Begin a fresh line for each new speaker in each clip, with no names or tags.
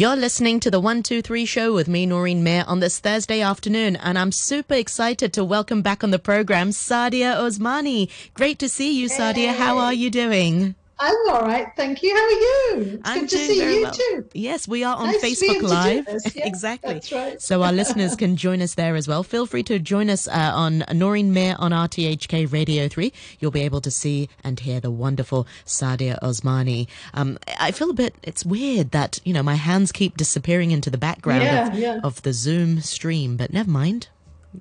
You're listening to the 123 show with me, Noreen Mayer, on this Thursday afternoon, and I'm super excited to welcome back on the program Saadia Usmani. Great to see you, Saadia. Hey. How are you doing?
I'm all right, thank you. How are you? It's I'm good to see you well. too.
Yes, we are on nice Facebook Live.
Yeah,
exactly.
That's right.
so our listeners can join us there as well. Feel free to join us uh, on Noreen Mayer on RTHK Radio 3. You'll be able to see and hear the wonderful Saadia Usmani. Um, I feel a bit, it's weird that, you know, my hands keep disappearing into the background
yeah,
of,
yeah.
of the Zoom stream, but never mind.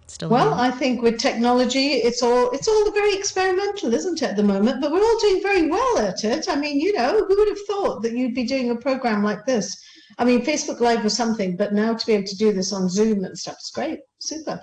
Still well, I think with technology, it's all it's all very experimental, isn't it, at the moment? But we're all doing very well at it. I mean, you know, who would have thought that you'd be doing a program like this? I mean, Facebook Live was something, but now to be able to do this on Zoom and stuff is great, super.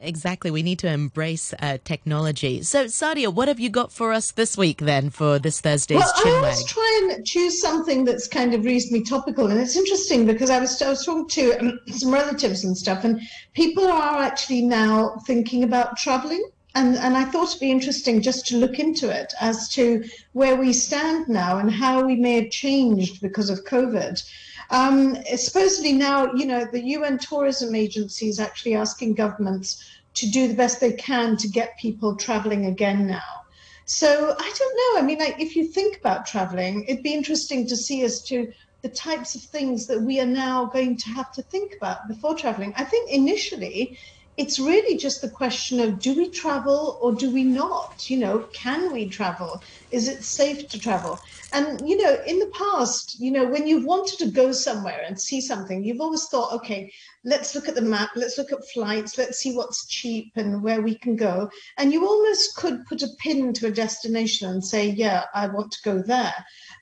Exactly. We need to embrace uh, technology. So, Saadia, what have you got for us this week then for this Thursday's
well,
Chinwag?
I always try and choose something that's kind of reasonably topical. And it's interesting because I was, I was talking to um, some relatives and stuff, and people are actually now thinking about traveling. And, and I thought it'd be interesting just to look into it as to where we stand now and how we may have changed because of COVID. Um, supposedly now, you know, the UN tourism agency is actually asking governments to do the best they can to get people traveling again now. So I don't know. I mean, like, if you think about traveling, it'd be interesting to see as to the types of things that we are now going to have to think about before traveling. I think initially it's really just the question of do we travel or do we not? You know, can we travel? Is it safe to travel? And, you know, in the past, you know, when you've wanted to go somewhere and see something, you've always thought, okay, let's look at the map, let's look at flights, let's see what's cheap and where we can go. And you almost could put a pin to a destination and say, yeah, I want to go there.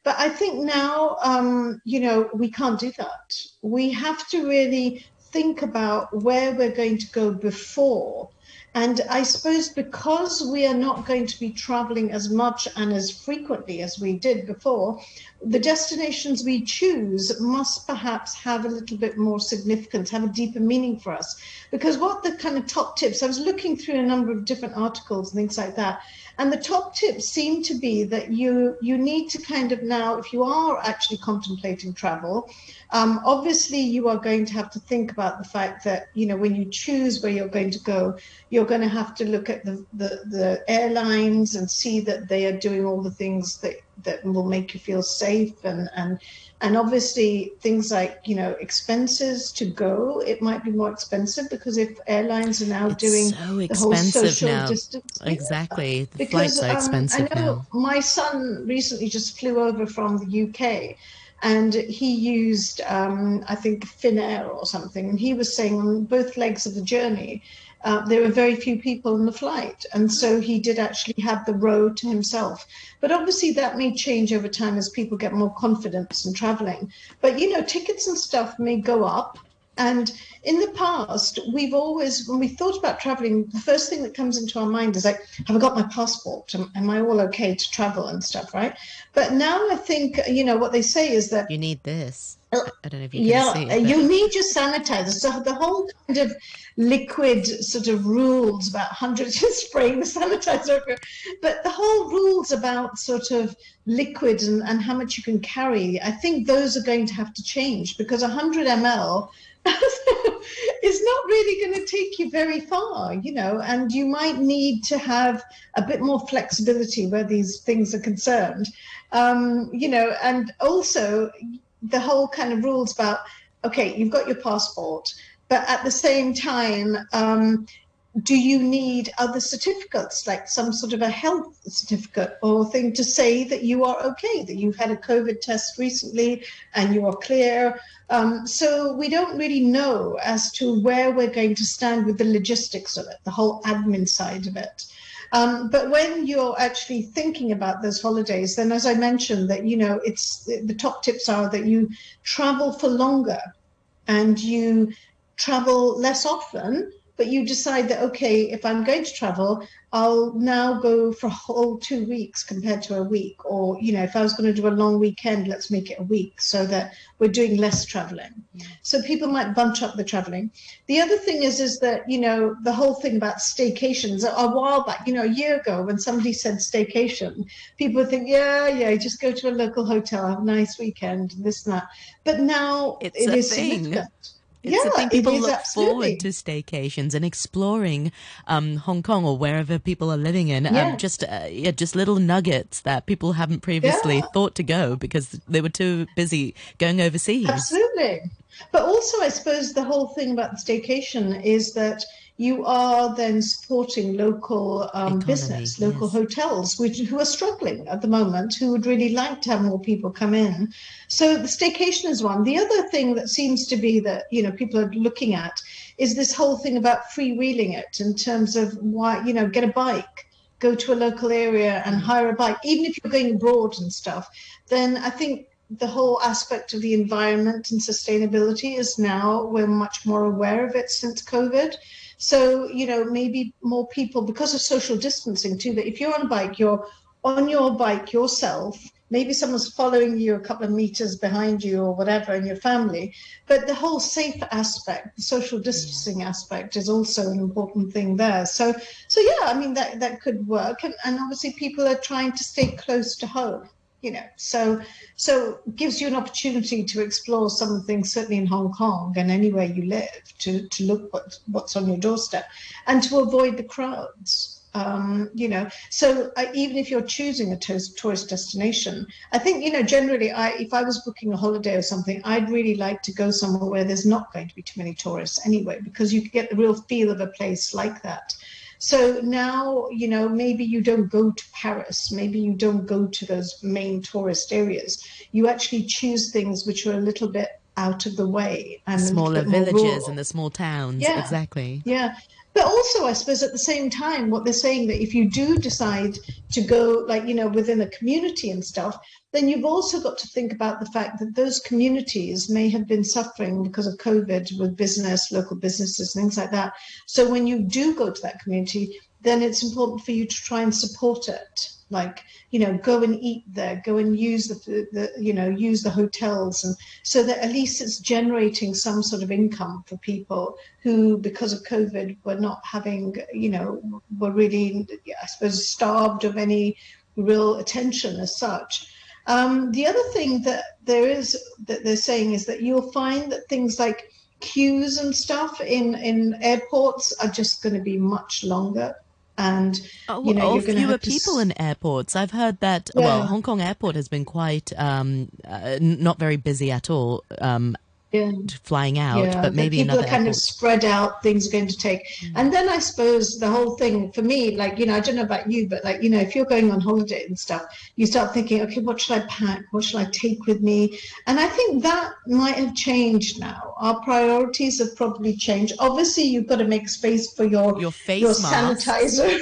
But I think now, um, you know, we can't do that. We have to really think about where we're going to go before. And I suppose because we are not going to be traveling as much and as frequently as we did before, the destinations we choose must perhaps have a little bit more significance, have a deeper meaning for us. Because what the kind of top tips, I was looking through a number of different articles and things like that, and the top tips seem to be that you you need to kind of now, if you are actually contemplating travel, um, obviously you are going to have to think about the fact that you know when you choose where you're going to go, you're going to have to look at the the, the airlines and see that they are doing all the things that that will make you feel safe and and and obviously things like you know expenses to go it might be more expensive because if airlines are now
it's
doing
so
the whole social
now.
distancing
exactly the
because
flights are expensive
um, I know
now.
my son recently just flew over from the UK and he used um, I think Finnair or something and he was saying on both legs of the journey uh, there were very few people on the flight. And so he did actually have the row to himself. But obviously, that may change over time as people get more confidence in traveling. But, you know, tickets and stuff may go up. And in the past, we've always, when we thought about traveling, the first thing that comes into our mind is like, have I got my passport? Am, am I all okay to travel and stuff, right? But now I think, you know, what they say is that
you need this. Oh, I don't know if you
yeah,
see.
It, uh, you need your sanitizer. So the whole kind of liquid sort of rules about hundreds of spraying the sanitizer but the whole rules about sort of liquid and, and how much you can carry, I think those are going to have to change because 100 ml is not really going to take you very far, you know, and you might need to have a bit more flexibility where these things are concerned. Um, you know, and also the whole kind of rules about okay, you've got your passport, but at the same time, um, do you need other certificates, like some sort of a health certificate or thing to say that you are okay, that you've had a COVID test recently and you are clear? Um, so we don't really know as to where we're going to stand with the logistics of it, the whole admin side of it. Um, but when you're actually thinking about those holidays, then as I mentioned, that you know, it's the top tips are that you travel for longer and you travel less often, but you decide that okay, if I'm going to travel, I'll now go for a whole two weeks compared to a week. Or, you know, if I was going to do a long weekend, let's make it a week so that we're doing less traveling. Yeah. So people might bunch up the traveling. The other thing is, is that, you know, the whole thing about staycations, a while back, you know, a year ago when somebody said staycation, people would think, yeah, yeah, just go to a local hotel, have a nice weekend, this and that. But now
it's it is thing. significant. It's yeah, thing people look absolutely. forward to staycations and exploring um, Hong Kong or wherever people are living in. Um, yeah. Um, just uh, yeah, just little nuggets that people haven't previously yeah. thought to go because they were too busy going overseas.
Absolutely. But also, I suppose the whole thing about the staycation is that you are then supporting local um, business, local yes. hotels, which who are struggling at the moment, who would really like to have more people come in. So the staycation is one. The other thing that seems to be that you know people are looking at is this whole thing about freewheeling it in terms of why you know get a bike, go to a local area and mm. hire a bike, even if you're going abroad and stuff. Then I think the whole aspect of the environment and sustainability is now we're much more aware of it since COVID. So, you know, maybe more people, because of social distancing too, that if you're on a bike, you're on your bike yourself. Maybe someone's following you a couple of meters behind you or whatever in your family. But the whole safe aspect, the social distancing aspect is also an important thing there. So so yeah, I mean that that could work. And, and obviously people are trying to stay close to home you know so so gives you an opportunity to explore some things certainly in hong kong and anywhere you live to to look what, what's on your doorstep and to avoid the crowds. Um, you know so uh, even if you're choosing a tourist destination i think you know generally i if i was booking a holiday or something i'd really like to go somewhere where there's not going to be too many tourists anyway because you get the real feel of a place like that so now, you know, maybe you don't go to Paris, maybe you don't go to those main tourist areas. You actually choose things which are a little bit out of the way
and smaller villages and the small towns. Yeah. Exactly.
Yeah. But also, I suppose at the same time, what they're saying that if you do decide to go, like, you know, within a community and stuff, then you've also got to think about the fact that those communities may have been suffering because of COVID with business, local businesses, things like that. So when you do go to that community, then it's important for you to try and support it like you know go and eat there go and use the, the you know use the hotels. And so that at least it's generating some sort of income for people who because of covid were not having you know were really i suppose starved of any real attention as such. Um, the other thing that there is that they're saying is that you'll find that things like queues and stuff in in airports are just going to be much longer and
oh, you know, fewer people in airports. I've heard that. Yeah. Well, Hong Kong airport has been quite um, uh, not very busy at all. Um, yeah. flying out, yeah, but maybe
people
are
kind of spread out. Things are going to take, mm. and then I suppose the whole thing for me, like you know, I don't know about you, but like you know, if you're going on holiday and stuff, you start thinking, okay, what should I pack? What should I take with me? And I think that might have changed now. Our priorities have probably changed. Obviously, you've got to make space for your
your face your
sanitizer,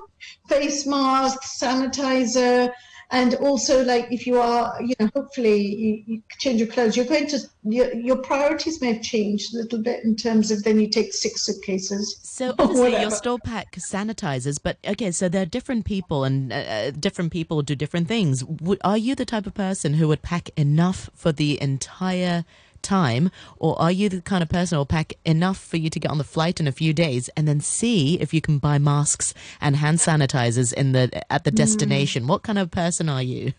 face mask, sanitizer and also like if you are you know hopefully you, you change your clothes you're going to your, your, priorities may have changed a little bit in terms of then you take six suitcases
so obviously you'll still pack sanitizers but okay so there are different people and uh, uh different people do different things. Are you the type of person who would pack enough for the entire time, or are you the kind of person who'll pack enough for you to get on the flight in a few days and then see if you can buy masks and hand sanitizers in the at the hmm. destination? Mm. What kind of person are you?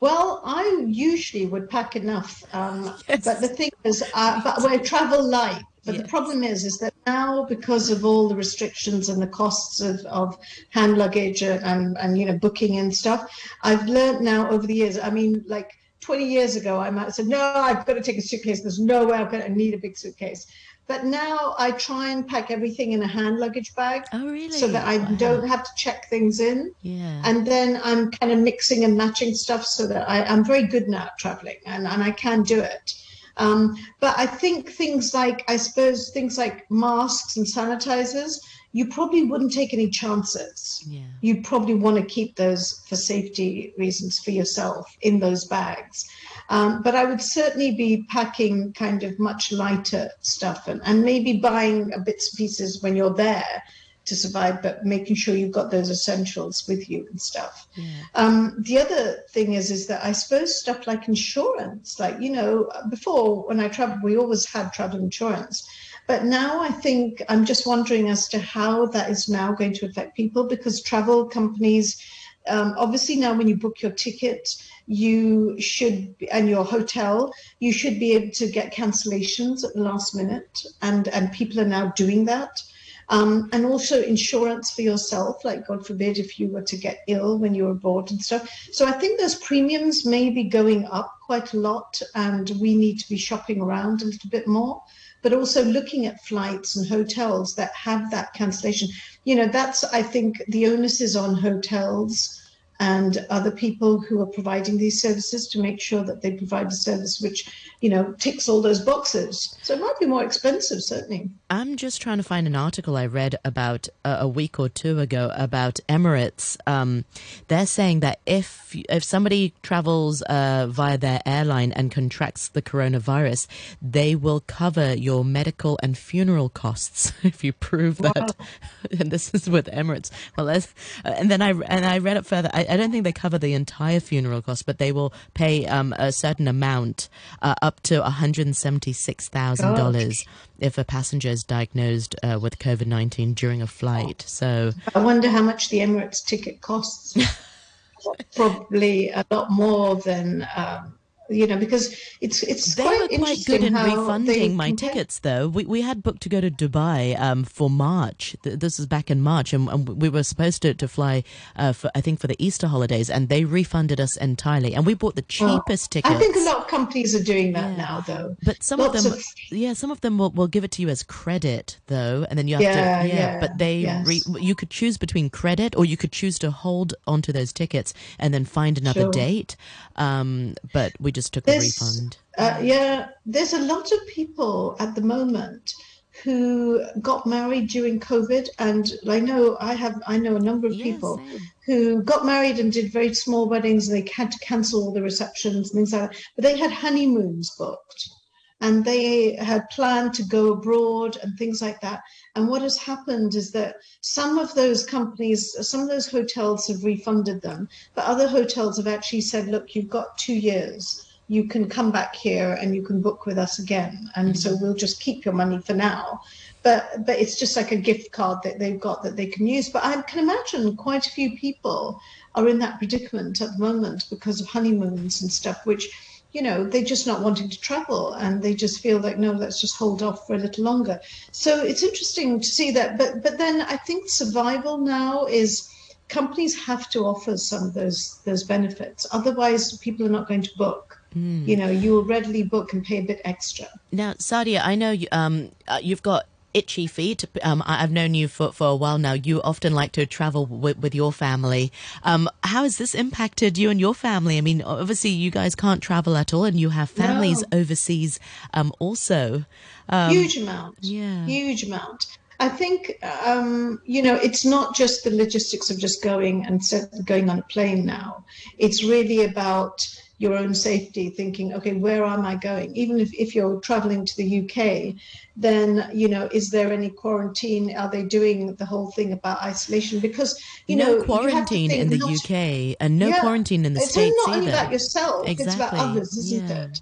Well, I usually would pack enough, um, yes. but the thing is, uh, but we travel light. But yes. the problem is, is that now because of all the restrictions and the costs of, of hand luggage and, and you know booking and stuff, I've learned now over the years. I mean, like 20 years ago, I might have said, no, I've got to take a suitcase. There's no way I'm going to need a big suitcase. But now I try and pack everything in a hand luggage bag.
Oh, really?
So that I wow. don't have to check things in.
Yeah.
And then I'm kind of mixing and matching stuff so that I, am very good now at traveling and, and I can do it. Um, but I think things like, I suppose, things like masks and sanitizers, you probably wouldn't take any chances.
Yeah.
You'd probably want to keep those for safety reasons for yourself in those bags. Um, but I would certainly be packing kind of much lighter stuff and, and maybe buying bits and pieces when you're there to survive, but making sure you've got those essentials with you and stuff. Yeah. Um, the other thing is, is that I suppose stuff like insurance, like, you know, before when I traveled, we always had travel insurance. But now I think I'm just wondering as to how that is now going to affect people because travel companies, um, obviously now when you book your ticket, you should and your hotel you should be able to get cancellations at the last minute and and people are now doing that um, and also insurance for yourself, like God forbid if you were to get ill when you were abroad and stuff. So I think those premiums may be going up quite a lot, and we need to be shopping around a little bit more. But also looking at flights and hotels that have that cancellation. You know, that's I think the onus is on hotels and other people who are providing these services to make sure that they provide a service which, you know, ticks all those boxes. So it might be more expensive, certainly.
I'm just trying to find an article I read about uh, a week or two ago about Emirates. Um, they're saying that if if somebody travels uh, via their airline and contracts the coronavirus, they will cover your medical and funeral costs if you prove that. Wow. and this is with Emirates. Well, uh, and then I and I read it further. I, I don't think they cover the entire funeral cost, but they will pay um, a certain amount, uh, up to one hundred seventy six thousand dollars, if a passenger is diagnosed uh, with COVID nineteen during a flight. So
I wonder how much the Emirates ticket costs. Probably a lot more than. Um, you know, because it's it's
they
quite
were quite good in refunding my compare. tickets. Though we we had booked to go to Dubai um, for March. This is back in March, and, and we were supposed to to fly uh, for I think for the Easter holidays, and they refunded us entirely, and we bought the cheapest tickets.
I think a lot of companies are doing that yeah. now, though.
But some Lots of them, of... yeah, some of them will, will give it to you as credit, though, and then you have yeah, to yeah. yeah. But they yes. re, you could choose between credit, or you could choose to hold onto those tickets and then find another sure. date. Um, but we just took there's, a refund.
Uh, yeah, there's a lot of people at the moment who got married during COVID, and I know I have I know a number of people who got married and did very small weddings, and they had to cancel all the receptions and things like that. But they had honeymoons booked, and they had planned to go abroad and things like that. And what has happened is that some of those companies, some of those hotels have refunded them, but other hotels have actually said, look, you've got two years. You can come back here and you can book with us again. And so mm-hmm. we'll just keep your money for now. But but it's just like a gift card that they've got that they can use. But I can imagine quite a few people are in that predicament at the moment because of honeymoons and stuff, which you know, they're just not wanting to travel and they just feel like, no, let's just hold off for a little longer. So it's interesting to see that. But but then I think survival now is companies have to offer some of those those benefits. Otherwise, people are not going to book. Mm. You know, you will readily book and pay a bit extra.
Now, Saadia, I know you, um, uh, you've got itchy feet. Um, I've known you for, for a while now. You often like to travel with, with your family. Um, how has this impacted you and your family? I mean, obviously, you guys can't travel at all, and you have families no. overseas um, also.
Um, huge amount. Yeah. Huge amount. I think um, you know it's not just the logistics of just going and going on a plane now. It's really about your own safety, thinking, okay, where am I going? Even if, if you're traveling to the UK, then, you know, is there any quarantine? Are they doing the whole thing about isolation? Because, you
no
know,
quarantine in the not, UK and no yeah, quarantine in the
it's
States
not
either.
only about yourself,
exactly.
it's about others, isn't yeah. it?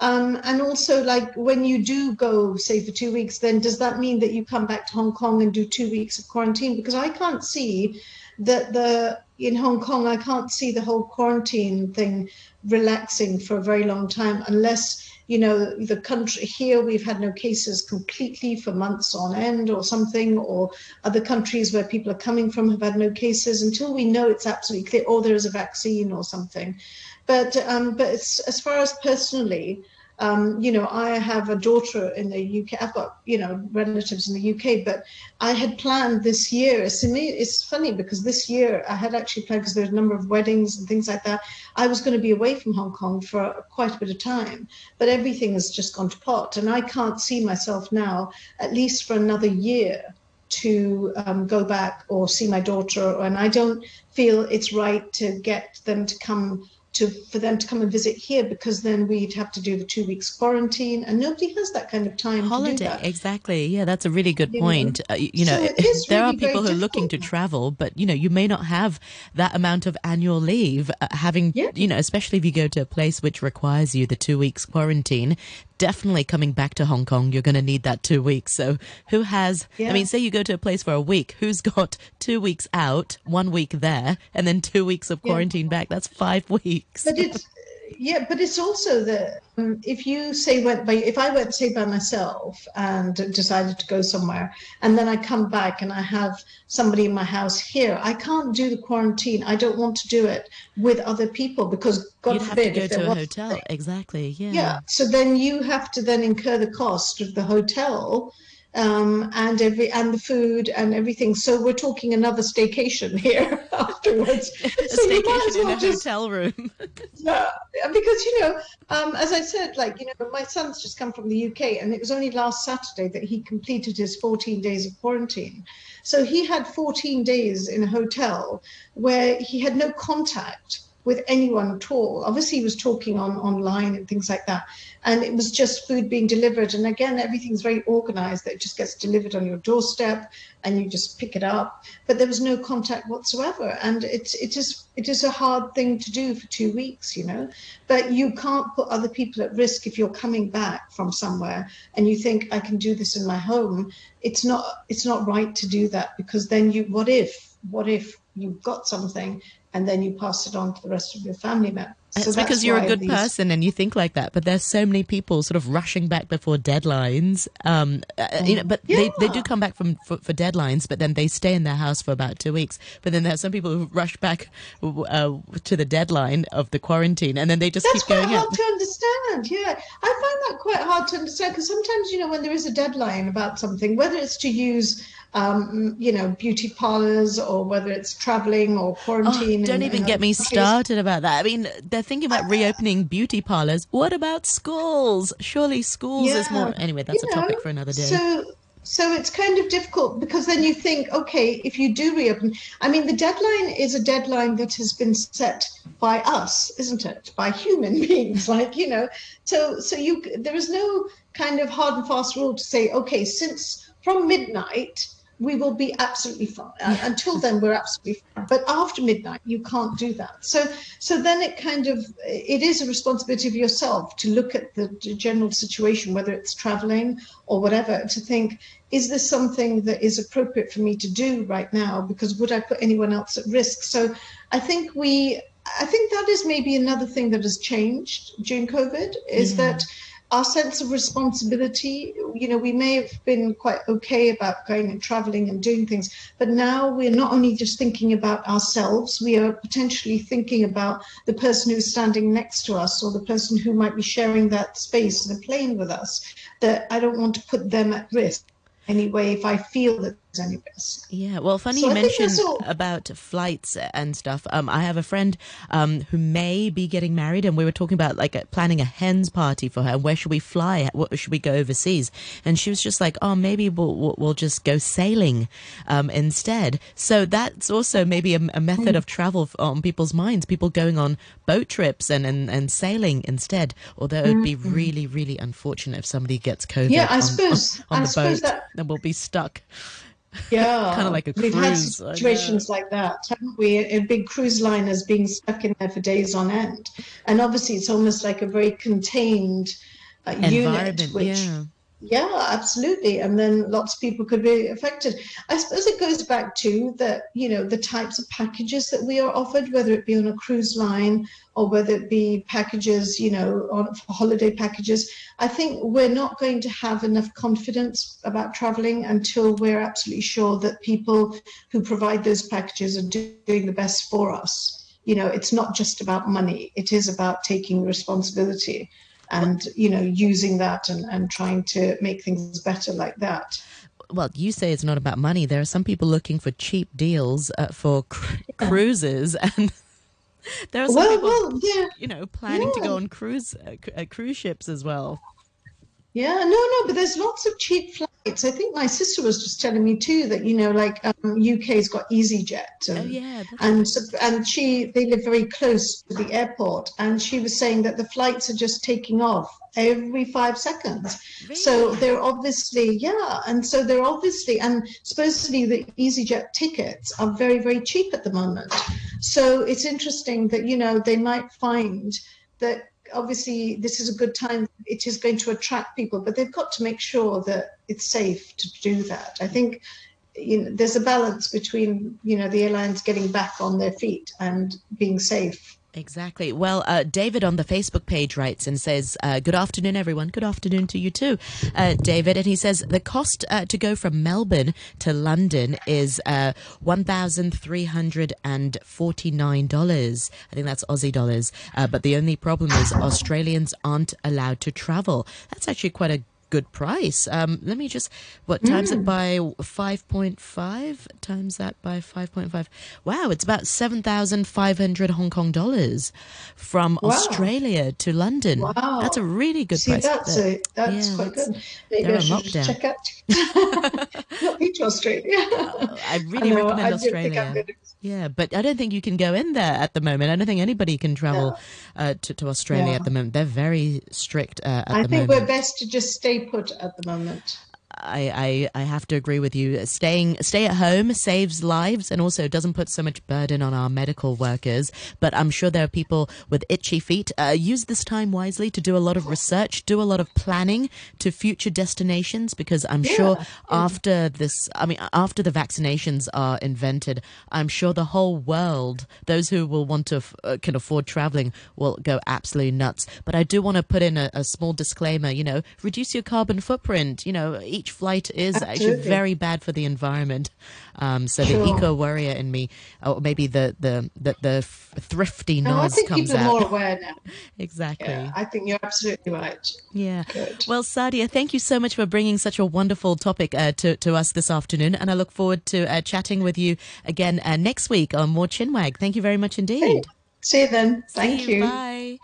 Um, and also, like when you do go, say, for two weeks, then does that mean that you come back to Hong Kong and do two weeks of quarantine? Because I can't see that the in Hong Kong, I can't see the whole quarantine thing relaxing for a very long time unless you know the country here we've had no cases completely for months on end or something or other countries where people are coming from have had no cases. Until we know it's absolutely clear or there is a vaccine or something. But um, but as far as personally um, you know, I have a daughter in the UK. I've got, you know, relatives in the UK, but I had planned this year. It's, it's funny because this year I had actually planned because there's a number of weddings and things like that. I was going to be away from Hong Kong for quite a bit of time, but everything has just gone to pot. And I can't see myself now, at least for another year, to um, go back or see my daughter. And I don't feel it's right to get them to come to for them to come and visit here because then we'd have to do the two weeks quarantine and nobody has that kind of time
holiday exactly yeah that's a really good you point know? Uh, you know so there really are people who are looking to travel but you know you may not have that amount of annual leave uh, having yeah. you know especially if you go to a place which requires you the two weeks quarantine definitely coming back to Hong Kong, you're going to need that two weeks. So who has, yeah. I mean, say you go to a place for a week, who's got two weeks out, one week there, and then two weeks of quarantine yeah. back? That's five weeks.
But it's, yeah, but it's also that um, if you say went by, if I went say by myself and decided to go somewhere, and then I come back and I have somebody in my house here, I can't do the quarantine. I don't want to do it with other people because God
You'd
forbid
have to go to a hotel. Exactly. Yeah.
Yeah. So then you have to then incur the cost of the hotel um, and every and the food and everything. So we're talking another staycation here afterwards.
a so staycation well in a just, hotel room.
yeah, because you know, um, as I said, like you know, my son's just come from the UK, and it was only last Saturday that he completed his 14 days of quarantine. So he had 14 days in a hotel where he had no contact with anyone at all. Obviously, he was talking on online and things like that, and it was just food being delivered. And again, everything's very organized; that it just gets delivered on your doorstep, and you just pick it up. But there was no contact whatsoever, and it's it is it is a hard thing to do for two weeks, you know. But you can't put other people at risk if you're coming back from somewhere and you think I can do this in my home. It's not it's not right to do that because then you what if what if you've got something and then you pass it on to the rest of your family members.
So it's because you're a good these... person and you think like that. But there's so many people sort of rushing back before deadlines. Um, uh, you know, but yeah. they, they do come back from for, for, deadlines, but then they stay in their house for about two weeks. But then there are some people who rush back uh, to the deadline of the quarantine, and then they just
That's
keep going.
That's quite hard to understand. Yeah, I find that quite hard to understand because sometimes you know when there is a deadline about something, whether it's to use um, you know, beauty parlors or whether it's traveling or quarantine.
Oh, don't even get me started about that. I mean, they're thinking about uh, reopening beauty parlors. What about schools? Surely schools yeah, is more. Anyway, that's a know, topic for another day.
So, so it's kind of difficult because then you think, okay, if you do reopen, I mean, the deadline is a deadline that has been set by us, isn't it? By human beings, like you know. So, so you there is no kind of hard and fast rule to say, okay, since from midnight we will be absolutely fine. Uh, until then, we're absolutely fine. But after midnight, you can't do that. So, so then it kind of it is a responsibility of yourself to look at the general situation, whether it's traveling or whatever, to think, is this something that is appropriate for me to do right now? Because would I put anyone else at risk? So, I think we. I think that is maybe another thing that has changed during COVID is yeah. that our sense of responsibility, you know, we may have been quite okay about going and traveling and doing things, but now we're not only just thinking about ourselves, we are potentially thinking about the person who's standing next to us or the person who might be sharing that space in a plane with us, that I don't want to put them at risk anyway if I feel that any risk.
Yeah, well, funny so you mentioned about flights and stuff. Um, I have a friend um, who may be getting married, and we were talking about like planning a hens party for her. Where should we fly? What should we go overseas? And she was just like, "Oh, maybe we'll we'll just go sailing um, instead." So that's also maybe a, a method mm. of travel on people's minds. People going on boat trips and and, and sailing instead. Although it would be mm-hmm. really really unfortunate if somebody gets COVID.
Yeah, I on, suppose on, on
I
the boat.
That and we'll be stuck.
Yeah,
kind of like a
We've
cruise.
had situations like that, haven't we? A big cruise liners being stuck in there for days on end, and obviously it's almost like a very contained uh, unit, which.
Yeah
yeah, absolutely. And then lots of people could be affected. I suppose it goes back to that, you know, the types of packages that we are offered, whether it be on a cruise line or whether it be packages, you know, on holiday packages. I think we're not going to have enough confidence about traveling until we're absolutely sure that people who provide those packages are doing the best for us. You know, it's not just about money, it is about taking responsibility and you know using that and, and trying to make things better like that
well, you say it's not about money. There are some people looking for cheap deals uh, for cr- yeah. cruises, and there are some
well,
people,
well, yeah.
you know, planning yeah. to go on cruise uh, uh, cruise ships as well.
Yeah, no, no, but there's lots of cheap flights. I think my sister was just telling me too that you know, like um, UK's got EasyJet, and,
oh yeah,
and and she they live very close to the airport, and she was saying that the flights are just taking off every five seconds. Really? So they're obviously yeah, and so they're obviously and supposedly the EasyJet tickets are very very cheap at the moment. So it's interesting that you know they might find that obviously this is a good time. It is going to attract people, but they've got to make sure that it's safe to do that. I think you know, there's a balance between you know the airlines getting back on their feet and being safe
Exactly. Well, uh, David on the Facebook page writes and says, uh, Good afternoon, everyone. Good afternoon to you too, uh, David. And he says the cost uh, to go from Melbourne to London is uh, $1,349. I think that's Aussie dollars. Uh, but the only problem is Australians aren't allowed to travel. That's actually quite a good price. Um, let me just what times mm. it by five point five times that by five point five. Wow, it's about seven thousand five hundred Hong Kong dollars from wow. Australia to London. Wow, that's a really good
See,
price.
That's a, that's yeah, quite good. Maybe I should check out. Not to Australia.
I really I know, recommend I Australia. Yeah, but I don't think you can go in there at the moment. I don't think anybody can travel no. uh, to, to Australia at the moment. They're very strict uh, at
I
the
moment. I think
we're
best to just stay put at the moment.
I, I, I have to agree with you. Staying stay at home saves lives and also doesn't put so much burden on our medical workers. But I'm sure there are people with itchy feet. Uh, use this time wisely to do a lot of research, do a lot of planning to future destinations because I'm yeah. sure after this, I mean, after the vaccinations are invented, I'm sure the whole world, those who will want to uh, can afford traveling, will go absolutely nuts. But I do want to put in a, a small disclaimer. You know, reduce your carbon footprint. You know, each flight is Absolutely. actually very bad for the environment. Um, so sure. the eco warrior in me, or maybe the the the, the thrifty no, comes out. I think
people
are
more aware now.
exactly.
Yeah, I think you're absolutely right.
Yeah. Good. Well, Saadia, thank you so much for bringing such a wonderful topic uh, to to us this afternoon, and I look forward to uh, chatting with you again uh, next week on more Chinwag. Thank you very much indeed.
Hey. See you then. Thank
you.
you.
Bye.